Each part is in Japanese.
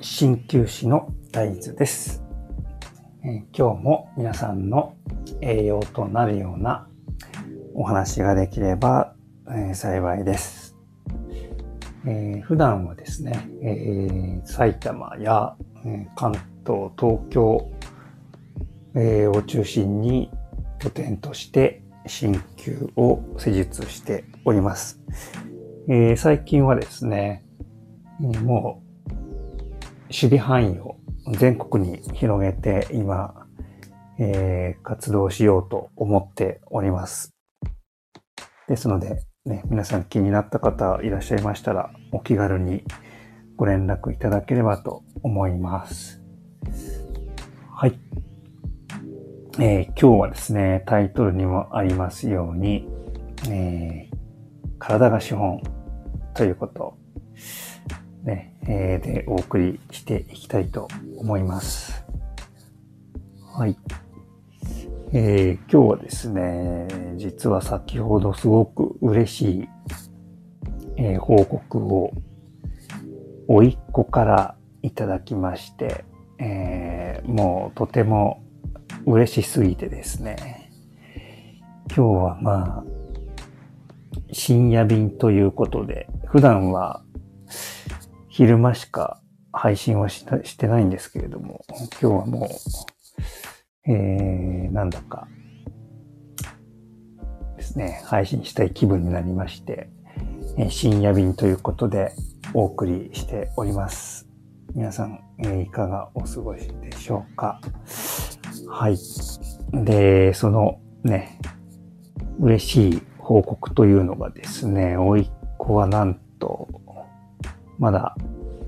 鍼灸師の大豆です、え今日も皆さんの栄養となるようなお話ができれば、え幸いです、えー普段はですね、えー埼玉や、え関東、東京、えーを中心に拠点として鍼灸を施術しております。えー最近はですね、もう守備範囲を全国に広げて今、えー活動しようと思っております。ですので、ね、皆さん気になった方いらっしゃいましたら、お気軽にご連絡いただければと思います。はい。えー今日はですね、タイトルにもありますように、えー体が資本ということ、ね、えーでお送りしていきたいと思います。はい。えー今日はですね、実は先ほどすごく嬉しい、えー報告を、おいっ子からいただきまして、えーもうとても嬉しすぎてですね、今日はまあ、深夜便ということで、普段は昼間しか配信はししてないんですけれども、今日はもう、えー、なんだか、ですね、配信したい気分になりまして、え深夜便ということでお送りしております。皆さん、えいかがお過ごしでしょうか？はい。で、そのね、嬉しい報告というのがですね、おいっ子はなんと、まだ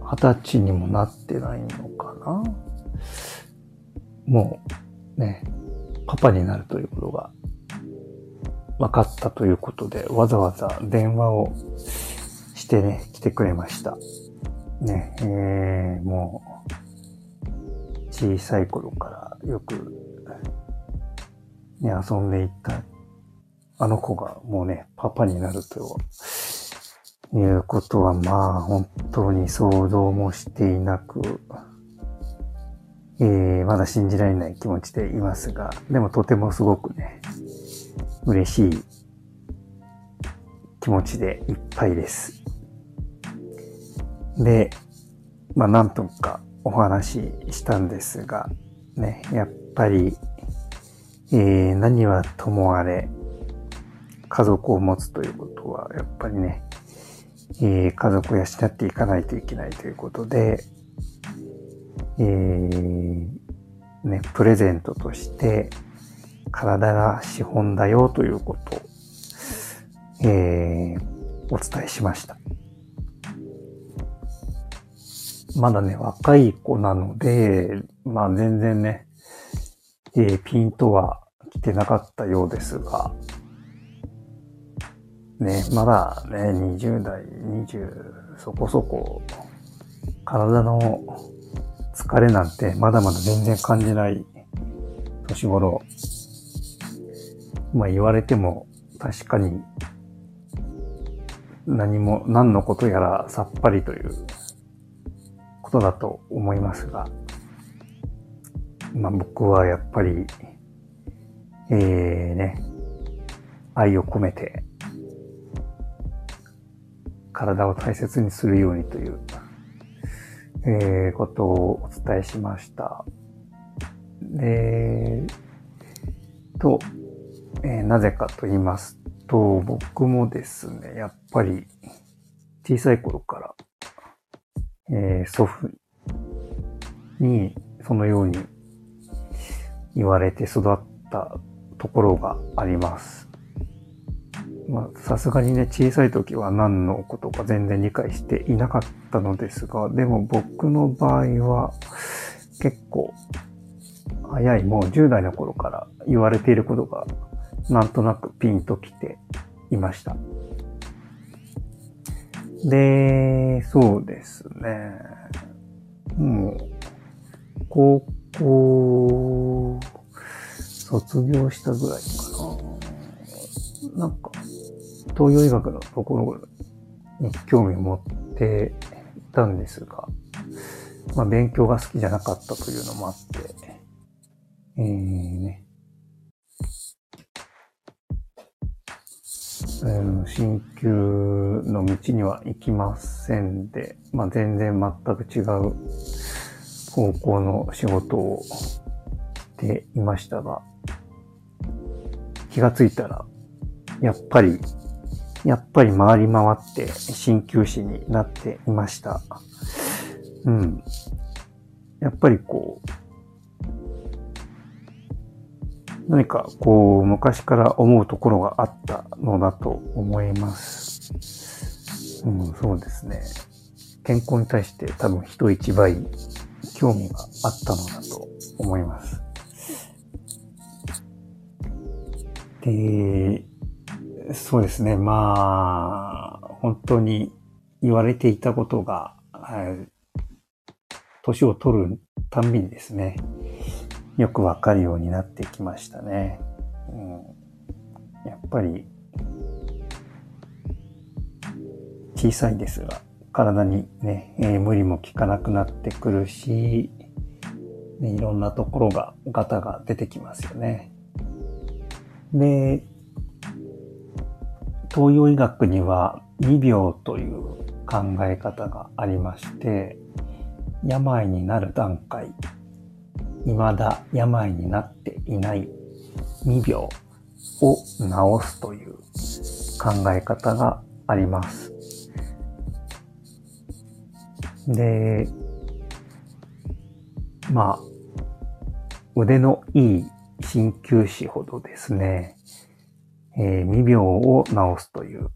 二十歳にもなってないのかなもうね、パパになるということが分かったということで、わざわざ電話をしてね、来てくれました。ね、えー、もう、小さい頃からよく、ね、遊んでいたあの子がもうね、パパになるということは、まあ、本当に想像もしていなく、えー、まだ信じられない気持ちでいますが、でもとてもすごくね、嬉しい気持ちでいっぱいです。で、まあ、なんとかお話ししたんですが、ね、やっぱり、えー、何はともあれ、家族を持つということは、やっぱりね、えー家族を養っていかないといけないということで、えーね、プレゼントとして、体が資本だよということを、えーお伝えしました。まだね、若い子なので、まあ全然ね、えーピンとは来てなかったようですが、ね、まだね、20代、20そこそこ、体の疲れなんてまだまだ全然感じない年頃。まあ言われても確かに何も、何のことやらさっぱりということだと思いますが、まあ僕はやっぱり、えーね、愛を込めて、体を大切にするようにという、えーことをお伝えしました。で、と、えーなぜかと言いますと、僕もですね、やっぱり小さい頃から、えー祖父にそのように言われて育ったところがあります。まあ、さすがにね、小さい時は何のことか全然理解していなかったのですが、でも僕の場合は結構早い、もう10代の頃から言われていることがなんとなくピンときていました。で、そうですね。もう、高校卒業したぐらいかな。なんか、東洋医学のところに興味を持っていたんですが、まあ、勉強が好きじゃなかったというのもあって、えー、ね、鍼灸の道には行きませんで、まあ、全然全く違う方向の仕事をしていましたが、気がついたら、やっぱり、やっぱり回り回って鍼灸師になっていました。うん。やっぱりこう、何かこう昔から思うところがあったのだと思います。うん、そうですね。健康に対して多分人一倍興味があったのだと思います。で、そうですね。まあ、本当に言われていたことが、年を取るたんびにですね、よくわかるようになってきましたね。うん、やっぱり、小さいですが、体にね、えー、無理も効かなくなってくるし、ね、いろんなところが、ガタが出てきますよね。で、東洋医学には未病という考え方がありまして、病になる段階未だ病になっていない未病を治すという考え方があります。で、まあ、腕のいい鍼灸師ほどですね、えー、未病を治すという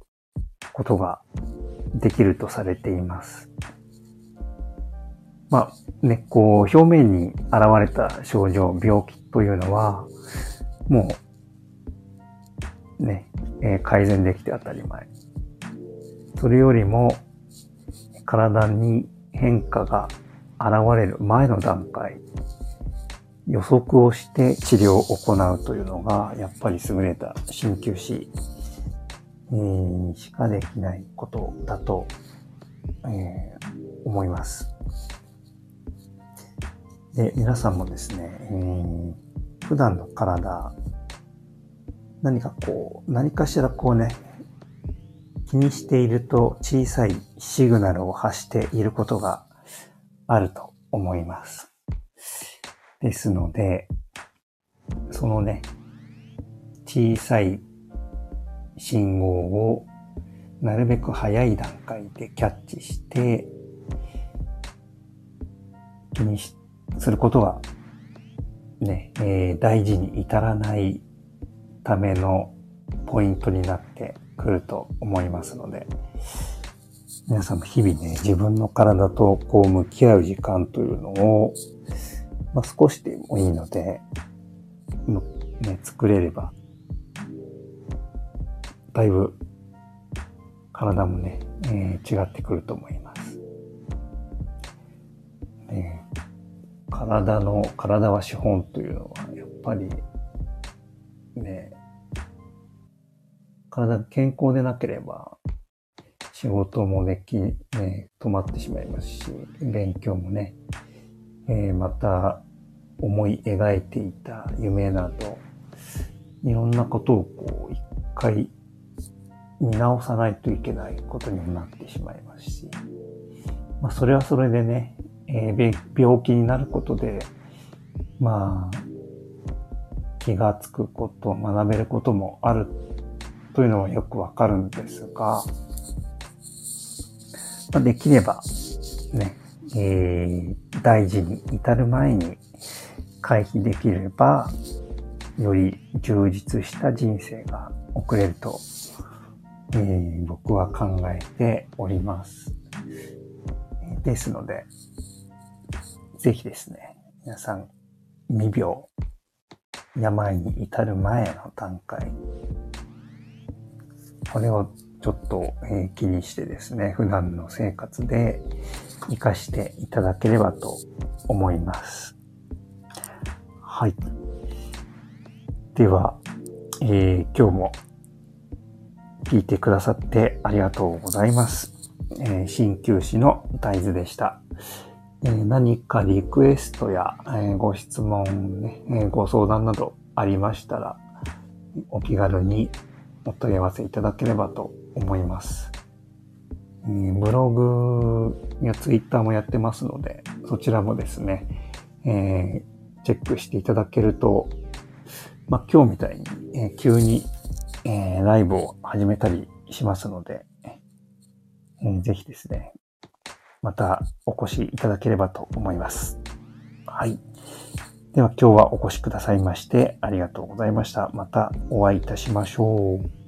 ことができるとされています。まあ、ね、こう、表面に現れた症状、病気というのは、もう、ね、えー、改善できて当たり前。それよりも、体に変化が現れる前の段階、予測をして治療を行うというのが、やっぱり優れた鍼灸師、え、しかできないことだと、えー、思います。で、皆さんもですね、えー、普段の体、何かこう、何かしらこうね、気にしていると小さいシグナルを発していることがあると思います。ですので、そのね、小さい信号をなるべく早い段階でキャッチして、気にしすることが、ね、えー、大事に至らないためのポイントになってくると思いますので、皆さんも日々ね、自分の体とこう向き合う時間というのを、まあ、少しでもいいので、ね、作れれば、だいぶ体もね、えー、違ってくると思います。ね体の、体は資本というのは、やっぱり、ね、体が健康でなければ、仕事もでき、ね、止まってしまいますし、勉強もね、えー、また思い描いていた夢など、いろんなことをこう、一回見直さないといけないことにもなってしまいますし、まあ、それはそれでね、えー、病気になることで、まあ、気がつくこと、学べることもあるというのはよくわかるんですが、まあ、できれば、ね、えー、大事に至る前に回避できれば、より充実した人生が送れると、えー、僕は考えております。ですので、ぜひですね、皆さん、未病、病に至る前の段階、これをちょっと、え気にしてですね、普段の生活で活かしていただければと思います。はい。では、えー、今日も聞いてくださってありがとうございます。えー、鍼灸師の大豆でした。えー、何かリクエストや、え、ご質問ね、え、ご相談などありましたら、お気軽にお問い合わせいただければと思います。えブログやツイッターもやってますので、そちらもですね、えチェックしていただけると、まあ、今日みたいに、え急に、えライブを始めたりしますので、えぜひですね、またお越しいただければと思います。はい。では今日はお越しくださいましてありがとうございました。またお会いいたしましょう。